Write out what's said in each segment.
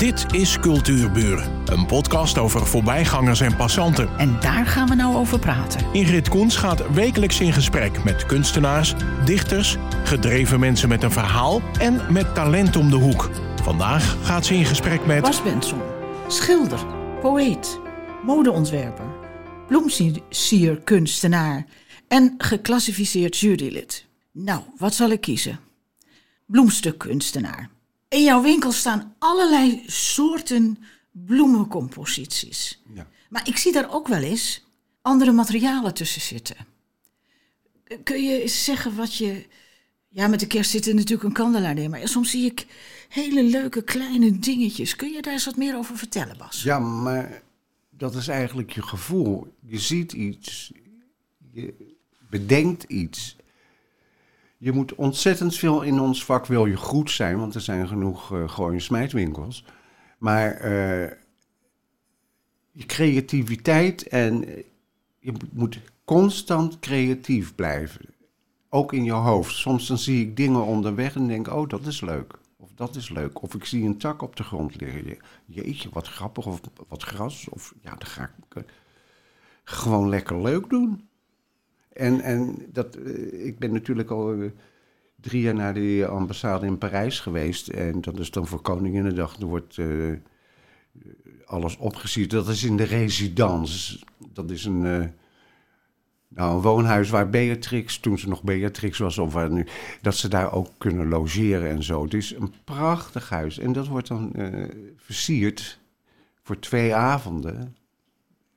Dit is Cultuurburen, een podcast over voorbijgangers en passanten. En daar gaan we nou over praten. Ingrid Koens gaat wekelijks in gesprek met kunstenaars, dichters, gedreven mensen met een verhaal en met talent om de hoek. Vandaag gaat ze in gesprek met. Bas Benson, schilder, poëet, modeontwerper, bloemsierkunstenaar en geclassificeerd jurylid. Nou, wat zal ik kiezen? Bloemstukkunstenaar. In jouw winkel staan allerlei soorten bloemencomposities. Ja. Maar ik zie daar ook wel eens andere materialen tussen zitten. Kun je eens zeggen wat je. Ja, met de kerst zit er natuurlijk een kandelaar in, maar soms zie ik hele leuke kleine dingetjes. Kun je daar eens wat meer over vertellen, Bas? Ja, maar dat is eigenlijk je gevoel. Je ziet iets, je bedenkt iets. Je moet ontzettend veel in ons vak wil je goed zijn, want er zijn genoeg uh, smijtwinkels. Maar eh, je creativiteit en eh, je moet constant creatief blijven. Ook in je hoofd. Soms dan zie ik dingen onderweg en denk, oh, dat is leuk. Of dat is leuk. Of ik zie een tak op de grond liggen. Je- Jeetje, wat grappig. Of wat gras. Of ja, dan ga ik gewoon lekker leuk doen. En, en dat, eh, ik ben natuurlijk al eh, drie jaar naar de ambassade in Parijs geweest. En dat is dan voor Koninginnedag. Er wordt eh, alles opgesierd. Dat is in de residence. Dat is een, nou, een woonhuis waar Beatrix, toen ze nog Beatrix was, of waar nu, dat ze daar ook kunnen logeren en zo. Het is een prachtig huis. En dat wordt dan eh, versierd voor twee avonden.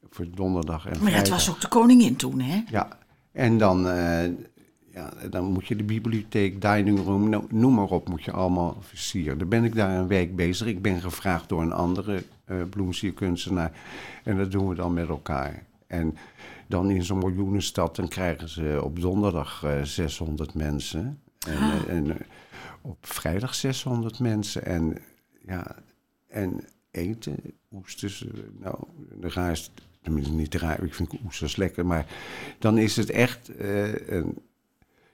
Voor donderdag en Maar het vrijdag. was ook de koningin toen, hè? Ja, en dan, eh, ja, dan moet je de bibliotheek, dining room, nou, noem maar op, moet je allemaal versieren. Dan ben ik daar een week bezig. Ik ben gevraagd door een andere eh bloemsierkunstenaar. En dat doen we dan met elkaar. En dan in zo'n miljoenenstad, dan krijgen ze op donderdag eh, 600 mensen. En, Ah. en op vrijdag 600 mensen. En, ja, en eten, oesters, nou, de raar tenminste niet raar, ik vind oesters lekker, maar dan is het echt, eh, een,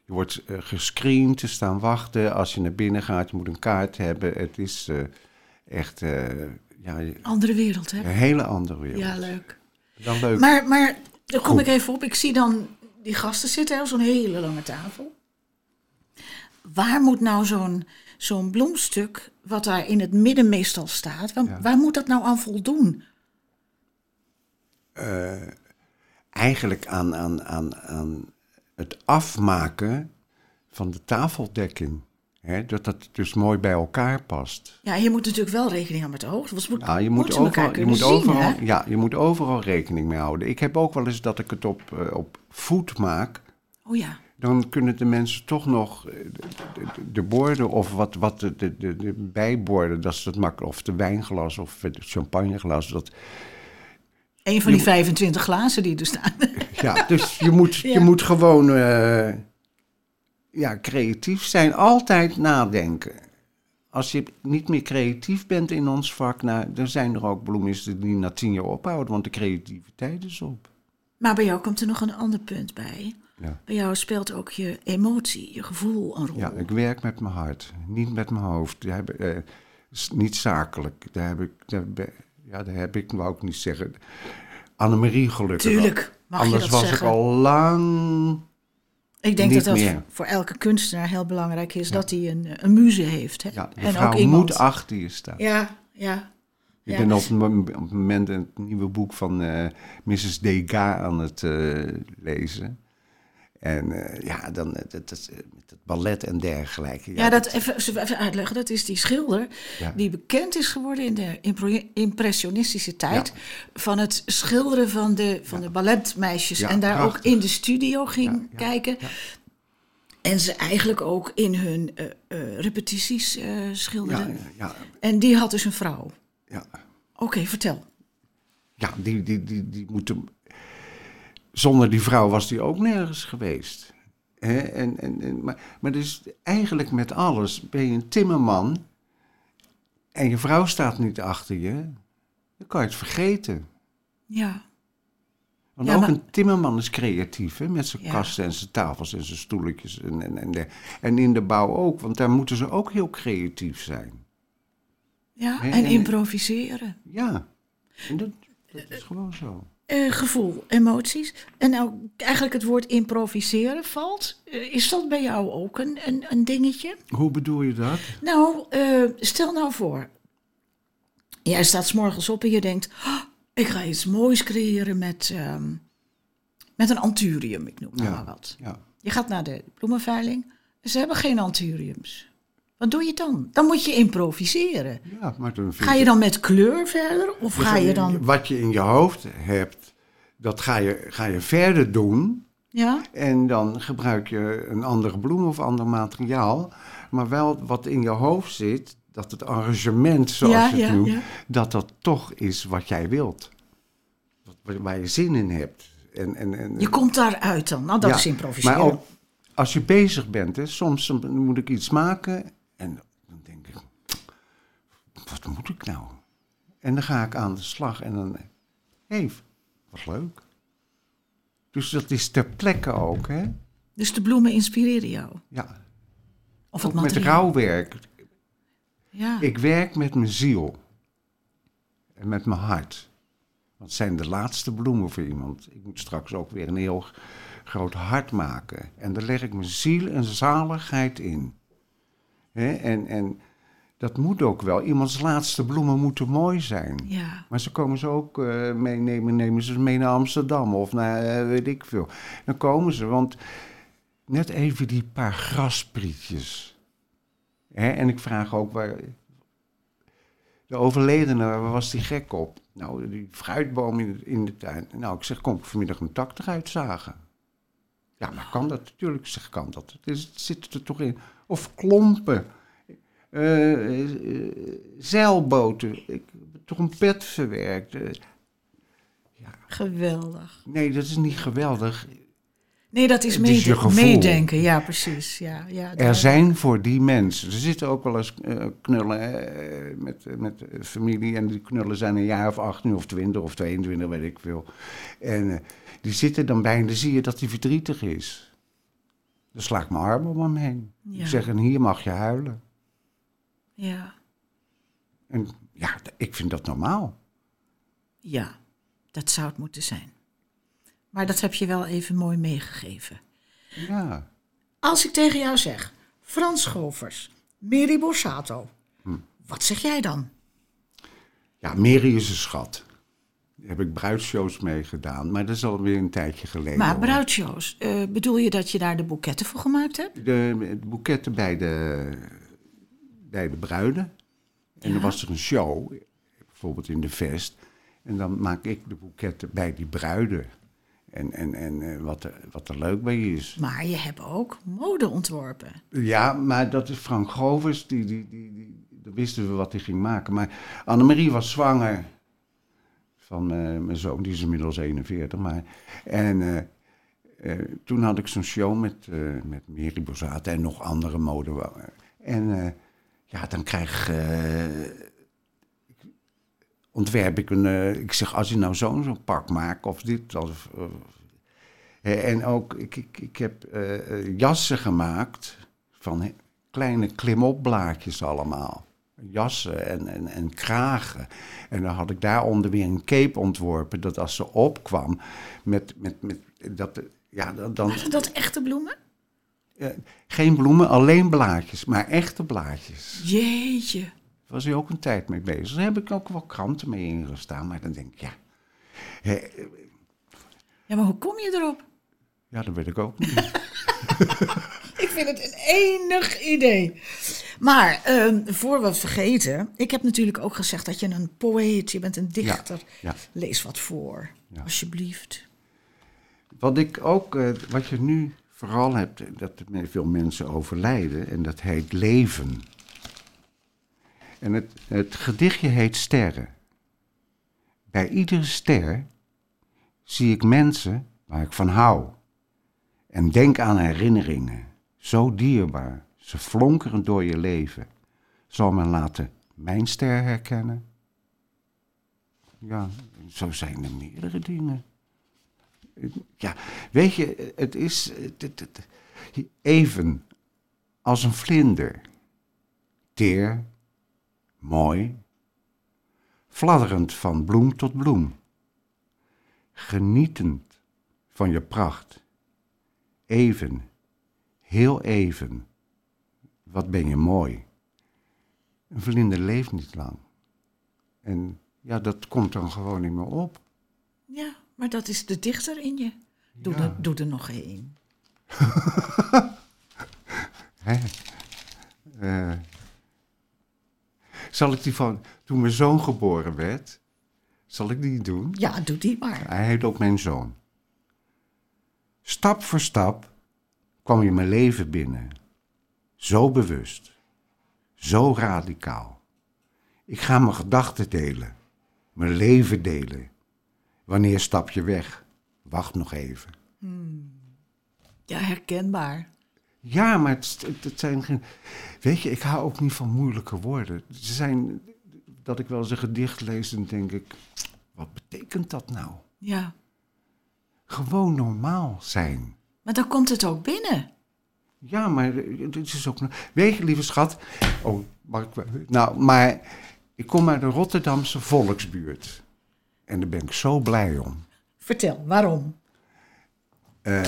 je wordt eh, gescreend, te staan wachten. Als je naar binnen gaat, je moet een kaart hebben. Het is eh, echt ja, een Andere wereld, hè? hele andere wereld. Ja, leuk. Dan leuk. Maar, maar daar kom Goed. ik even op. Ik zie dan die gasten zitten op zo'n hele lange tafel. Waar moet nou zo'n zo'n bloemstuk, wat daar in het midden meestal staat, waar, Ja. waar moet dat nou aan voldoen? Eh, eigenlijk aan, aan, aan, aan het afmaken van de tafeldekking. Dat dat dus mooi bij elkaar past. Ja, je moet natuurlijk wel rekening houden met de hoogte. Want moet, Ja, je moet, overal, je, moet zien, overal, hè? ja, je moet overal rekening mee houden. Ik heb ook wel eens dat ik het op, eh, op voet maak. Oh ja. Dan kunnen de mensen toch nog eh, de, de, de borden of wat, wat de, de, de, de bijborden, dat is het makkelijk. Of de wijnglas of het champagneglas. Dat, Een van die 25 glazen die er staan. ja, dus je moet, Ja. je moet gewoon eh, ja, creatief zijn. Altijd nadenken. Als je niet meer creatief bent in ons vak, nou, dan zijn er ook bloemisten die na tien jaar ophouden, want de creativiteit is op. Maar bij jou komt er nog een ander punt bij. Ja. Bij jou speelt ook je emotie, je gevoel een rol. Ja, ik werk met mijn hart, niet met mijn hoofd. Heb, eh, niet zakelijk. Daar heb ik, daar, ja, daar heb ik, wou ik niet zeggen. Annemarie gelukkig. Tuurlijk, mag Anders je dat was zeggen. ik al lang. Ik denk dat dat meer. voor elke kunstenaar heel belangrijk is dat hij een, een muze heeft. Hè? Ja, en ook iemand. moet achter je staan. Ja, ja. Ik ja. ben op, het mom- op het moment het nieuwe boek van eh, Mrs. Degas aan het eh, lezen. En eh, ja, dan eh, dat, dat, eh, met het ballet en dergelijke. Ja, dat even, uitleggen. Dat is die schilder Ja. die bekend is geworden in de impressionistische tijd. Ja. Van het schilderen van de, van de balletmeisjes. Ja, en daar ook in de studio ging Ja, ja, kijken. ja. En ze eigenlijk ook in hun repetities ja, schilderde. ja, En die had dus een vrouw. ja. Oké, vertel. Ja, die, die, die, die moeten. Zonder die vrouw was die ook nergens geweest. En, en, en, maar, maar dus eigenlijk met alles. Ben je een timmerman. en je vrouw staat niet achter je. dan kan je het vergeten. Ja. Want Ja, ook maar- een timmerman is creatief, hè? met zijn Ja. kasten en zijn tafels en zijn stoeltjes. En, en, en, de- en in de bouw ook, want daar moeten ze ook heel creatief zijn. Ja, en en- improviseren. Ja, en dat, dat is gewoon zo. Eh, gevoel, emoties. En nou, eigenlijk het woord improviseren valt. Eh, is dat bij jou ook een, een, een dingetje? Hoe bedoel je dat? Nou, eh, stel nou voor. Jij staat 's morgens op en je denkt... "Ah, ik ga iets moois creëren met, ehm, met een anturium, ik noem Ja. maar wat. Ja. Je gaat naar de bloemenveiling. Ze hebben geen anturiums. Wat doe je dan? Dan moet je improviseren. ja, maar dan Ga je dan met kleur verder? Of Dus ga je dan... Wat je in je hoofd hebt, dat ga je, ga je verder doen. Ja? En dan gebruik je een andere bloem of ander materiaal. Maar wel wat in je hoofd zit, dat het arrangement, zoals Ja, je het ja, noemt, ja. dat dat toch is wat jij wilt. Wat, waar je zin in hebt. En, en, en, Je komt daaruit dan. Nou, dat is improviseren. Maar ook als je bezig bent, hè, soms moet ik iets maken en dan denk ik, wat moet ik nou? En dan ga ik aan de slag en dan, hé, hey, wat leuk. Dus dat is ter plekke ook, hè? Dus de bloemen inspireren jou. Ja, Of het ook met rouwwerk. Ja. Ik werk met mijn ziel en met mijn hart. Want het zijn de laatste bloemen voor iemand. Ik moet straks ook weer een heel groot hart maken. En daar leg ik mijn ziel en zaligheid in. Hè, En, en dat moet ook wel. Iemands laatste bloemen moeten mooi zijn. ja. Maar ze komen ze ook eh, meenemen, nemen ze mee naar Amsterdam of naar eh, weet ik veel. Dan komen ze, want net even die paar grasprietjes. Hè? En ik vraag ook waar. De overledene, waar was die gek op? Nou, die fruitboom in de, in de tuin. Nou, ik zeg, kom ik vanmiddag een tak eruit zagen? Ja, maar kan dat? Natuurlijk zeg kan dat. Het, is, het zit er toch in. Of klompen. Eh, zeilboten. Ik trompet verwerkt. Eh, Geweldig. nee, dat is niet geweldig. Nee, dat is, Het is meedenken. Ja, precies. Ja, ja, Er zijn voor die mensen. Er zitten ook wel eens knullen met, met familie. En die knullen zijn een jaar of 18 of 20 of 22, weet ik veel. En die zitten dan bij en dan zie je dat hij verdrietig is. Dan sla ik mijn arm om hem heen. Ja. Ik zeg, en hier mag je huilen. Ja. En ja, ik vind dat normaal. ja, dat zou het moeten zijn. Maar dat heb je wel even mooi meegegeven. Ja. Als ik tegen jou zeg, Frans Govers, Mary Borsato, Hm. wat zeg jij dan? Ja, Mary is een schat. Daar heb ik bruidsshows mee gedaan, maar dat is alweer een tijdje geleden. Maar hoor. bruidshows, eh, bedoel je dat je daar de boeketten voor gemaakt hebt? De, de boeketten bij de, bij de bruiden. En Ja. dan was er een show, bijvoorbeeld in de vest. En dan maak ik de boeketten bij die bruiden. En, en, en eh, wat, er, wat er leuk bij is. Maar je hebt ook mode ontworpen. Ja, maar dat is Frank Govers, die, die, die, die, wisten we wat hij ging maken. Maar Annemarie was zwanger van eh, mijn zoon, die is inmiddels 41. Maar, en eh, eh, toen had ik zo'n show met, met Mary Bozate en nog andere mode. En ja, dan krijg ik ontwerp ik een... ik zeg, als je nou zo'n zo'n pak maakt of dit... Of, en ook, ik, ik, ik heb jassen gemaakt van kleine klimopblaadjes allemaal. Jassen en, en, en kragen. En dan had ik daaronder weer een cape ontworpen, dat als ze opkwam, met, met, met dat, ja, dan, dan Waren dat echte bloemen? geen bloemen, alleen blaadjes, maar echte blaadjes. Jeetje. Daar was hij ook een tijd mee bezig. Daar heb ik ook wel kranten mee ingestaan, maar dan denk ik, ja, Ja, maar hoe kom je erop? ja, dat weet ik ook niet. Ik vind het een enig idee. Maar ehm, voor we vergeten, ik heb natuurlijk ook gezegd dat je een poëet, je bent een dichter. ja. Lees wat voor, Ja. alsjeblieft. Wat ik ook, eh, wat je nu vooral hebt, dat veel mensen overlijden, en dat heet leven. En het, het gedichtje heet Sterren. Bij iedere ster zie ik mensen waar ik van hou. En denk aan herinneringen, zo dierbaar, ze flonkeren door je leven. Zal men laten mijn ster herkennen? Ja, zo zijn er meerdere dingen. Ja, weet je, het is even als een vlinder. Teer, mooi, fladderend van bloem tot bloem. Genietend van je pracht. Even, heel even, wat ben je mooi. Een vlinder leeft niet lang. En ja, dat komt dan gewoon niet meer op. Ja, maar dat is de dichter in je. Doe, Ja. er, doe er nog één. Eh, zal ik die van, toen mijn zoon geboren werd, zal ik die doen? Ja, doe die maar. Hij heet ook mijn zoon. Stap voor stap kwam je mijn leven binnen. Zo bewust. Zo radicaal. Ik ga mijn gedachten delen. Mijn leven delen. Wanneer stap je weg? Wacht nog even. Ja, herkenbaar. Ja, maar het, het- het zijn geen. Weet je, ik hou ook niet van moeilijke woorden. Ze zijn. Dat ik wel eens een gedicht lees en denk ik. Wat betekent dat nou? Ja. Gewoon normaal zijn. Maar dan komt het ook binnen. Ja, maar dit is ook. Weet je, lieve schat. Oh, mag ik. Nou, maar. Ik kom uit de Rotterdamse volksbuurt. En daar ben ik zo blij om. Vertel, waarom? Eh,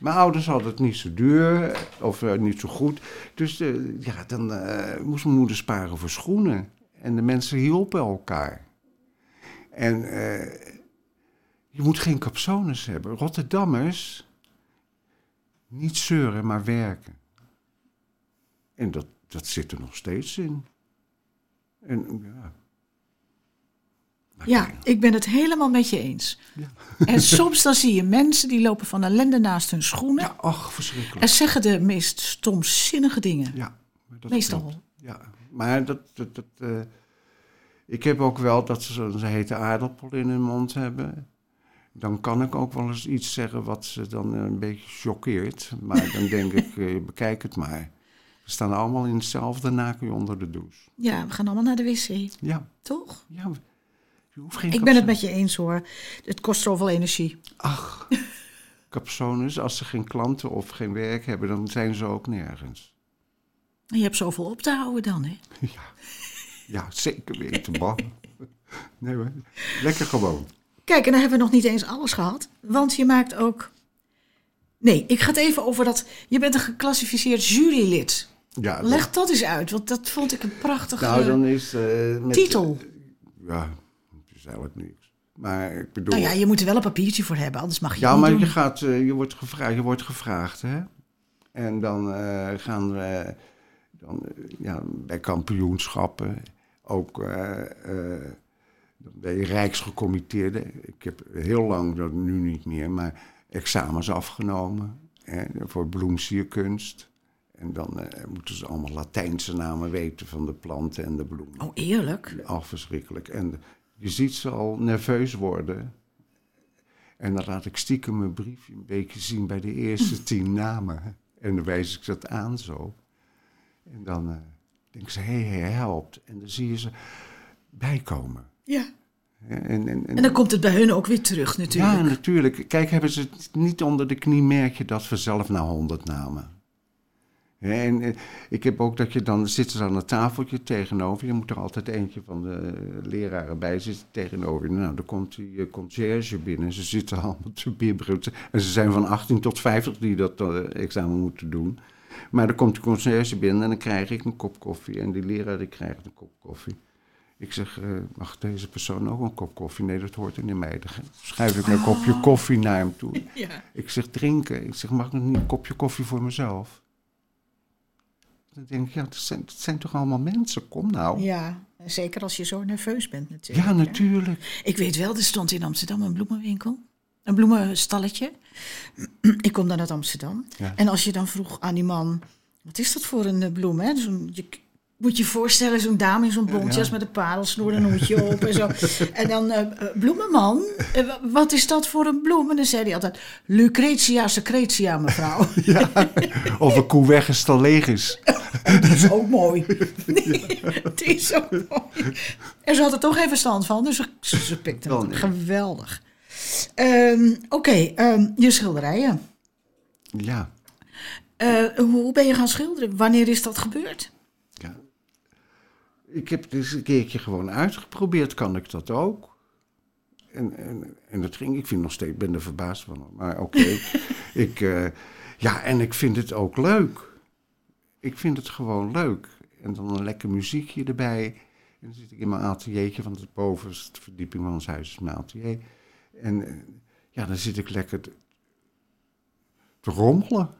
mijn ouders hadden het niet zo duur of eh, niet zo goed. Dus eh, ja, dan eh, moest mijn moeder sparen voor schoenen. En de mensen hielpen elkaar. En eh, je moet geen capsones hebben. Rotterdammers, niet zeuren, maar werken. En dat, dat zit er nog steeds in. En ja. Ja, ik ben het helemaal met je eens. En soms dan zie je mensen die lopen van ellende naast hun schoenen. Ja, ach, verschrikkelijk. En zeggen de meest stomzinnige dingen. Ja, dat Meestal. klopt. Ja, maar dat, dat, dat, eh, ik heb ook wel dat ze zo'n hete aardappel in hun mond hebben. Dan kan ik ook wel eens iets zeggen wat ze dan eh, een beetje choqueert. Maar dan denk ik, eh, bekijk het maar. We staan allemaal in hetzelfde naken onder de douche. Ja, we gaan allemaal naar de wc, Ja, toch? ja. Je hoeft geen Ik ben het met je eens hoor. Het kost zoveel energie. Ach, capsones, als ze geen klanten of geen werk hebben, dan zijn ze ook nergens. En je hebt zoveel op te houden dan, hè? Ja, ja zeker weten, man. Nee lekker gewoon. Kijk, en dan hebben we nog niet eens alles gehad. Want je maakt ook... Nee, ik ga het even over dat... Je bent een geclassificeerd jurylid. Ja, dat- Leg dat eens uit, want dat vond ik een prachtige Nou, dan is... eh, met, titel. Ja, het is eigenlijk niks. Maar ik bedoel... Nou ja, je moet er wel een papiertje voor hebben, anders mag je Ja, maar je, gaat, eh, je, wordt gevraagd, je wordt gevraagd, hè. En dan eh, gaan we... Dan, ja, bij kampioenschappen ook... ben je rijksgecommitteerde. Ik heb heel lang, dat nu niet meer, maar examens afgenomen. Hè, voor bloemsierkunst. En dan eh, moeten ze allemaal Latijnse namen weten van de planten en de bloemen. Oh, eerlijk? Al verschrikkelijk. En je ziet ze al nerveus worden. En dan laat ik stiekem mijn briefje een beetje zien bij de eerste tien namen. En dan wijs ik dat aan zo. En dan eh denk ze, hé, hey, hij helpt. En dan zie je ze bijkomen. Ja. En, en, en, En dan komt het bij hun ook weer terug natuurlijk. ja, natuurlijk. Kijk, hebben ze het niet onder de knie, merk je dat vanzelf na honderd namen. En, eh, ik heb ook dat je dan zitten ze aan het tafeltje tegenover. Je moet er altijd eentje van de leraren bij zitten tegenover. Nou, dan komt die eh, conciërge binnen. Ze zitten allemaal te bibberen. En ze zijn van 18 tot 50 die dat eh, examen moeten doen. Maar dan komt de conciërge binnen en dan krijg ik een kop koffie. En die leraar die krijgt een kop koffie. Ik zeg, eh, mag deze persoon ook een kop koffie? Nee, dat hoort er niet mee. Dan schuif ik een kopje koffie naar hem toe. Ja. Ik zeg, drinken. Ik zeg, mag ik niet een kopje koffie voor mezelf? Dan denk ik, ja, het zijn, het zijn toch allemaal mensen? Kom nou. Ja, zeker als je zo nerveus bent natuurlijk. Ja, hè. natuurlijk. Ik weet wel, er stond in Amsterdam een bloemenwinkel. Een bloemenstalletje. Ik kom dan uit Amsterdam. Ja. En als je dan vroeg aan die man... Wat is dat voor een eh, bloem, hè? Zo'n, je moet je voorstellen, zo'n dame in zo'n bontjas met een parelsnoer en een hoedje op en zo. En dan, eh, bloemenman, eh, wa- wat is dat voor een bloem? En dan zei hij altijd, Lucretia secretia, mevrouw. Of een koe weg is dan leeg is. Die is ook mooi. Die is ook mooi. En ze had er toch even stand van, dus ze, pikte het nee. Geweldig. Ehm, Oké, ehm, je schilderijen. Ja. Eh, hoe ben je gaan schilderen? Wanneer is dat gebeurd? Ik heb het eens een keertje gewoon uitgeprobeerd, kan ik dat ook? En, en, en dat ging, ik vind nog steeds, ben er verbaasd van, maar oké. ik, eh, ja, en ik vind het ook leuk. Ik vind het gewoon leuk. En dan een lekker muziekje erbij. En dan zit ik in mijn ateliertje, want het bovenste verdieping van ons huis is mijn atelier. En eh, ja, dan zit ik lekker te, te rommelen.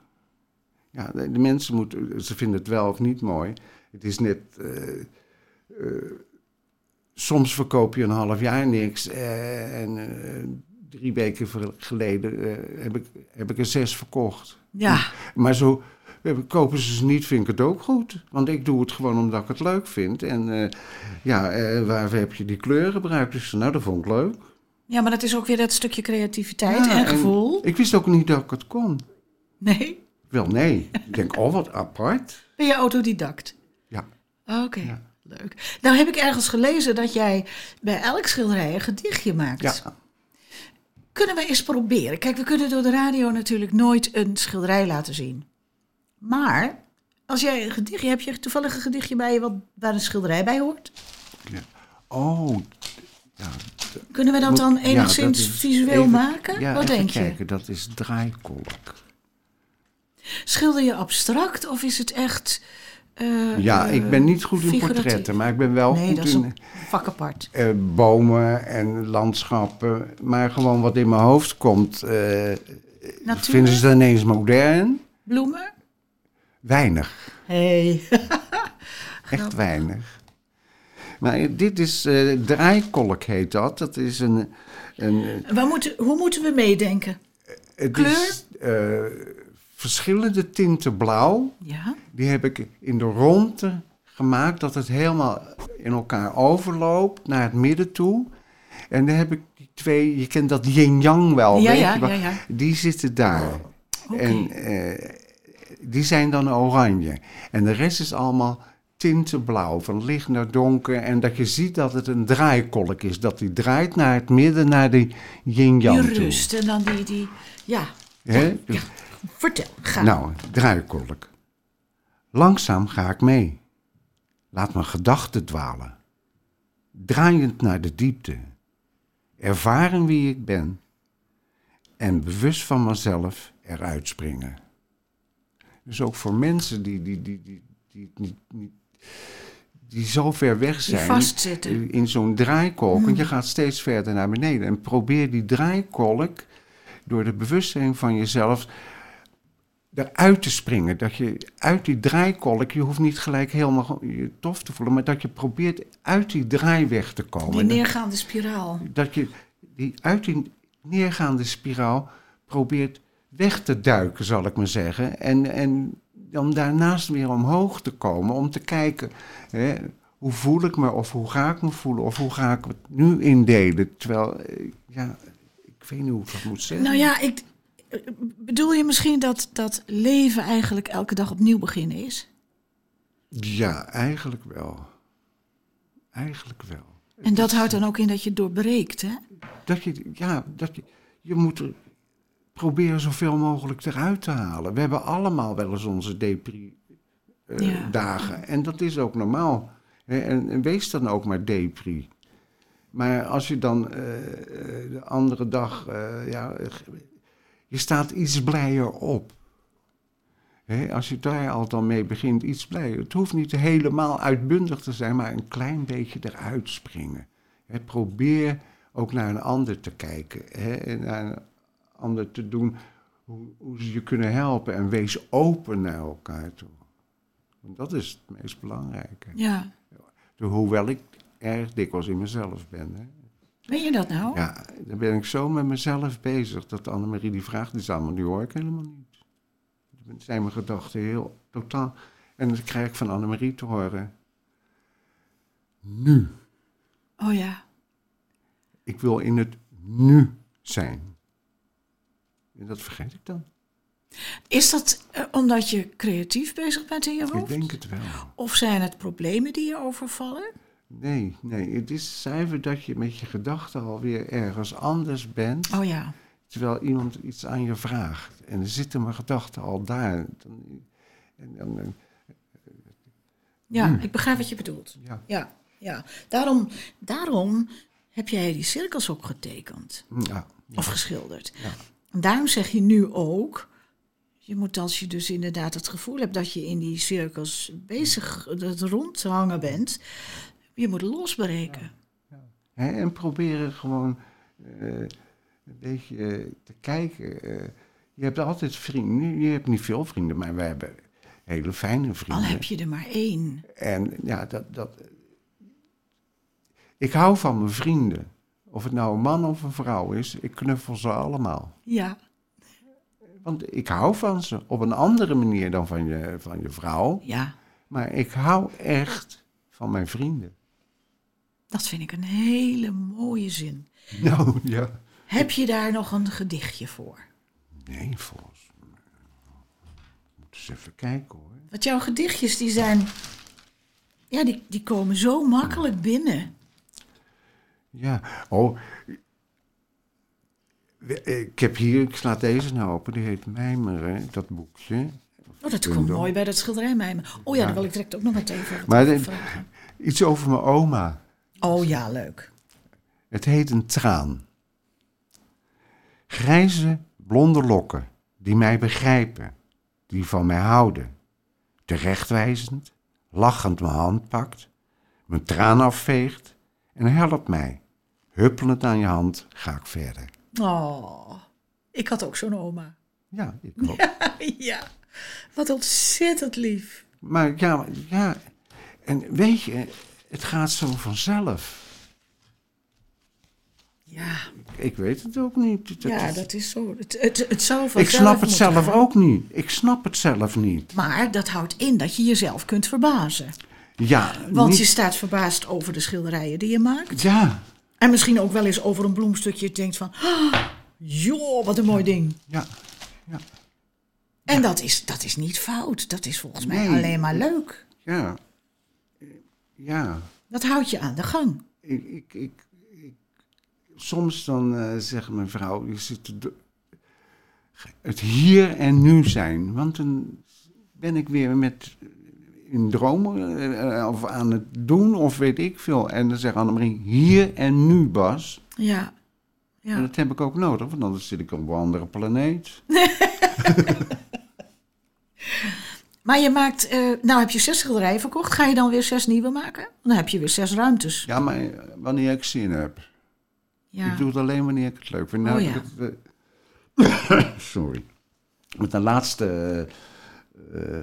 Ja, de, de mensen moeten, ze vinden het wel of niet mooi. Het is net, eh, eh, soms verkoop je een half jaar niks. eh, en eh, drie weken geleden heb, ik, heb ik er zes verkocht. Ja, Maar zo kopen ze ze niet, vind ik het ook goed. Want ik doe het gewoon omdat ik het leuk vind. En ja, waarvoor heb je die kleuren gebruikt? Dus nou, dat vond ik leuk. ja, maar dat is ook weer dat stukje creativiteit Ja, en gevoel. Ik wist ook niet dat ik het kon. Nee, Wel, nee. Ik denk, oh, wat apart. ben je autodidact? Ja. Oké, Ja. Leuk. Nou heb ik ergens gelezen dat jij bij elk schilderij een gedichtje maakt. Ja, Kunnen we eens proberen? Kijk, we kunnen door de radio natuurlijk nooit een schilderij laten zien. Maar als jij een gedichtje, heb je toevallig een gedichtje bij je wat, waar een schilderij bij hoort? ja. Oh, ja. Kunnen we dat Moet- dan ja, enigszins dat visueel even- maken? Ja, wat denk je? kijken, dat is draaikolk. Schilder je abstract of is het echt. Eh, Ja, ik ben niet goed in portretten, maar ik ben wel Nee, goed dat is in vak apart. eh, bomen en landschappen. Maar gewoon wat in mijn hoofd komt, Natuur, vinden ze dan ineens modern? bloemen. Weinig. Hey. Echt weinig. Maar dit is draaikolk heet dat. Dat is een... een Waar moeten, hoe moeten we meedenken? het Kleur? is verschillende tinten blauw. Ja. Die heb ik in de ronde gemaakt dat het helemaal in elkaar overloopt naar het midden toe. En dan heb ik die twee, je kent dat yin-yang wel, Ja, weet ja, je wel? ja, ja. Die zitten daar. En eh, die zijn dan oranje. En de rest is allemaal tintenblauw, van licht naar donker. En dat je ziet dat het een draaikolk is. Dat die draait naar het midden, naar die yin-yang Die rust en dan die. die ja. Hè? ja. Vertel, ga. Nou, draaikolk. Langzaam ga ik mee. Laat mijn gedachten dwalen. Draaiend naar de diepte. Ervaren wie ik ben. En bewust van mezelf eruit springen. Dus ook voor mensen die, die, die, die, die, niet, niet, die zo ver weg die zijn. vastzitten. In zo'n draaikolk. Want je gaat steeds verder naar beneden. En probeer die draaikolk door de bewustzijn van jezelf eruit te springen. Dat je uit die draaikolk, je hoeft niet gelijk helemaal je tof te voelen, maar dat je probeert uit die draai weg te komen. Die neergaande spiraal. dat je die uit die neergaande spiraal probeert weg te duiken, zal ik maar zeggen. En, en dan daarnaast weer omhoog te komen om te kijken, hè, hoe voel ik me of hoe ga ik me voelen of hoe ga ik het nu indelen. Terwijl, eh, ja, ik weet niet hoe ik dat moet zeggen. Nou ja, ik, bedoel je misschien dat, dat leven eigenlijk elke dag opnieuw beginnen is? Ja, eigenlijk wel. Eigenlijk wel. En dat houdt dan ook in dat je het doorbreekt, hè? Dat je, ja, dat je, je moet er proberen zoveel mogelijk eruit te halen. We hebben allemaal wel eens onze depri-dagen. Ja. En dat is ook normaal. En, en wees dan ook maar depri. Maar als je dan eh, eh, de andere dag, eh, ja, eh, je staat iets blijer op. Als je daar al dan mee begint, iets blijer. Het hoeft niet helemaal uitbundig te zijn, maar een klein beetje eruit springen. Probeer ook naar een ander te kijken. En naar een ander te doen hoe, hoe ze je kunnen helpen. En wees open naar elkaar toe. Want dat is het meest belangrijke. Ja. Hoewel ik erg dikwijls in mezelf ben. Ben je dat nou? Ja, dan ben ik zo met mezelf bezig dat Annemarie die vraagt, die is allemaal, die hoor ik helemaal niet. Dan zijn mijn gedachten heel totaal. En dan krijg ik van Annemarie te horen, nu. Oh ja. Ik wil in het nu zijn. En dat vergeet ik dan. Is dat eh, omdat je creatief bezig bent in je Ik hoofd? denk het wel. Of zijn het problemen die je overvallen? Nee, nee, het is zuiver dat je met je gedachten alweer ergens anders bent. Oh ja. Terwijl iemand iets aan je vraagt. En er zitten mijn gedachten al daar. Dan, en dan, eh, Ja, ik begrijp wat je bedoelt. Ja. Ja, ja. Daarom, daarom heb jij die cirkels ook getekend. Ja. Of geschilderd. Ja. En daarom zeg je nu ook... Je moet als je dus inderdaad het gevoel hebt dat je in die cirkels bezig dat rondhangen bent... Je moet losbreken. Hè, en proberen gewoon eh, een beetje eh, te kijken. eh, je hebt altijd vrienden. Je hebt niet veel vrienden, maar wij hebben hele fijne Al vrienden. heb je er maar één. En ja, dat, dat. Ik hou van mijn vrienden. Of het nou een man of een vrouw is, ik knuffel ze allemaal. Ja, Want ik hou van ze. Op een andere manier dan van je, van je vrouw. ja. Maar ik hou echt van mijn vrienden. Dat vind ik een hele mooie zin. Nou ja. Heb je daar nog een gedichtje voor? Nee, volgens mij. Moet eens even kijken hoor. Want jouw gedichtjes die zijn... Ja, die, die komen zo makkelijk binnen. Ja, oh. Ik heb hier, ik sla deze nou open, die heet Mijmeren, dat boekje. Oh, dat komt mooi bij dat schilderij mij. Oh ja, Ja. daar wil ik direct ook nog wat even wat Maar. Iets over mijn oma. Oh ja, leuk. Het heet een traan. Grijze, blonde lokken, die mij begrijpen, die van mij houden. Terechtwijzend, lachend mijn hand pakt, mijn traan afveegt en helpt mij. Huppelend aan je hand ga ik verder. Oh, ik had ook zo'n oma. Ja, ik ook. ja, wat ontzettend lief. Maar ja, ja, en weet je, het gaat zo vanzelf. Ja, Ik weet het ook niet. Dat ja is- dat is zo. Het, het, het zou ik vanzelf snap het zelf gaan. ook niet. Ik snap het zelf niet. Maar dat houdt in dat je jezelf kunt verbazen. Ja, Want niet- je staat verbaasd over de schilderijen die je maakt. ja, En misschien ook wel eens over een bloemstukje. Je denkt van, ah, joh, wat een mooi ding. ja, ja, En dat is, dat is niet fout. Dat is volgens mij alleen maar leuk. ja. Ja, Dat houdt je aan de gang. ik, ik, ik, ik- soms dan eh, zegt mijn vrouw, je zit het hier en nu zijn. Want dan ben ik weer met in dromen eh, of aan het doen of weet ik veel. En dan zegt Annemarie, hier en nu Bas. Ja. En ja. dat heb ik ook nodig, want anders zit ik op een andere planeet. Maar je maakt, eh, nou heb je zes schilderijen verkocht. Ga je dan weer zes nieuwe maken? Dan heb je weer zes ruimtes. Ja, maar eh, wanneer ik zin heb. Ja. Ik doe het alleen wanneer ik het leuk vind. Nou, Oh ja. eh, sorry. Met de laatste eh,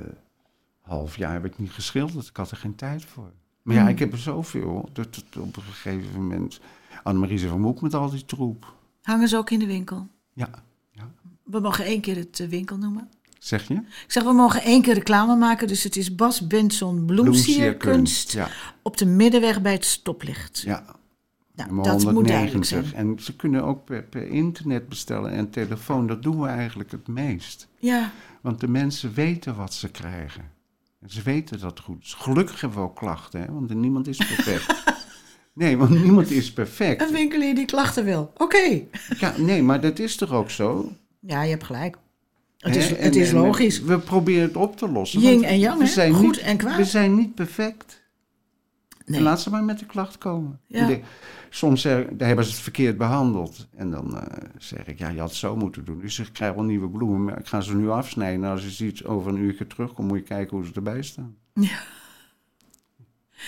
half jaar heb ik niet geschilderd. Ik had er geen tijd voor. Maar Hmm. ja, ik heb er zoveel. Dat, dat op een gegeven moment... Annemarie zei van, moet ik met al die troep? Hangen ze ook in de winkel? Ja, ja. We mogen één keer het winkel noemen. Zeg je? Ik zeg, we mogen één keer reclame maken. Dus het is Bas Benson Bloemsierkunst Ja, op de middenweg bij het stoplicht. ja. Nou, dat moet duidelijk zijn. 190. En ze kunnen ook per, per internet bestellen en telefoon. Dat doen we eigenlijk het meest. Ja, Want de mensen weten wat ze krijgen. En ze weten dat goed. Gelukkig hebben we ook klachten, hè? want niemand is perfect. nee, want niemand is perfect. een winkelier die klachten wil. Oké. Ja, nee, maar dat is toch ook zo? Ja, je hebt gelijk. Het Hè? is, En- het is en logisch. We proberen het op te lossen. Yin want en yang, we hè? zijn Goed niet- en kwaad. We zijn niet perfect. Nee. En laat ze maar met de klacht komen. Ja. Soms zeg- daar hebben ze het verkeerd behandeld. En dan eh, zeg ik, ja, je had het zo moeten doen. Dus ik krijg wel nieuwe bloemen, maar ik ga ze nu afsnijden. En als je ziet over een uurtje terugkomt, moet je kijken hoe ze erbij staan. Ja.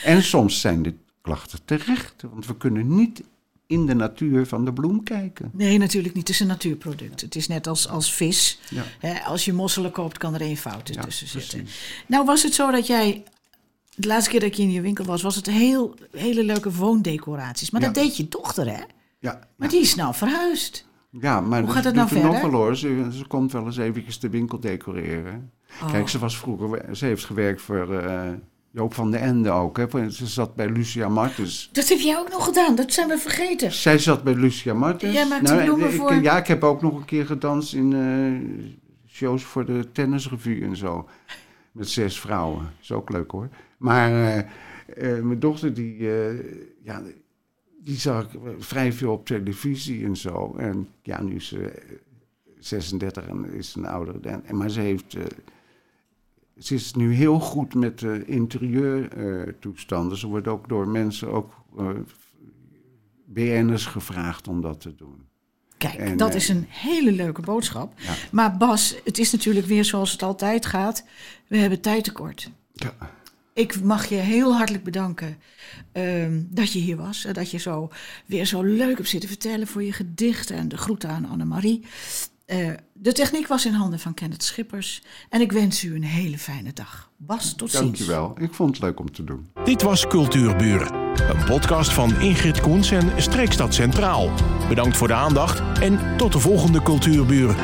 En soms zijn de klachten terecht, want we kunnen niet in de natuur van de bloem kijken. Nee, natuurlijk niet. Het is een natuurproduct. Het is net als, als vis. Ja. Als je mosselen koopt, kan er één fout Ja, tussen zitten. Nou, was het zo dat jij. De laatste keer dat ik in je winkel was, was het heel, hele leuke woondecoraties. Maar dat deed je dochter, hè? Ja, Maar die is nou verhuisd. ja maar Hoe gaat het nou er nog verder? wel hoor. Ze, ze komt wel eens eventjes de winkel decoreren. Oh. Kijk, ze was vroeger, ze heeft gewerkt voor eh, Joop van den Ende ook. Hè. Ze zat bij Lucia Martens. Dat heb jij ook nog gedaan. Dat zijn we vergeten. Zij zat bij Lucia Martens. Jij maakt de bloemen ik- voor- Ja, ik heb ook nog een keer gedanst in eh, shows voor de tennisrevue en zo. Met zes vrouwen. Is ook leuk hoor. Maar eh, eh, mijn dochter, die, ja, die zag ik vrij veel op televisie en zo. En ja, nu is ze eh, 36 en is een oudere. En, maar ze heeft ze is nu heel goed met de interieurtoestanden. ze wordt ook door mensen, ook uh, BN'ers gevraagd om dat te doen. Kijk, En, dat eh, is een hele leuke boodschap. Ja. Maar Bas, het is natuurlijk weer zoals het altijd gaat. We hebben tijd tekort. Ja. Ik mag je heel hartelijk bedanken ehm, dat je hier was. En dat je zo weer zo leuk hebt zitten vertellen voor je gedichten. En de groeten aan Annemarie. Eh de techniek was in handen van Kenneth Schippers. En ik wens u een hele fijne dag. Bas, tot ziens. Dankjewel. Ik vond het leuk om te doen. Dit was Cultuurburen, een podcast van Ingrid Koens en Streekstad Centraal. Bedankt voor de aandacht en tot de volgende Cultuurburen.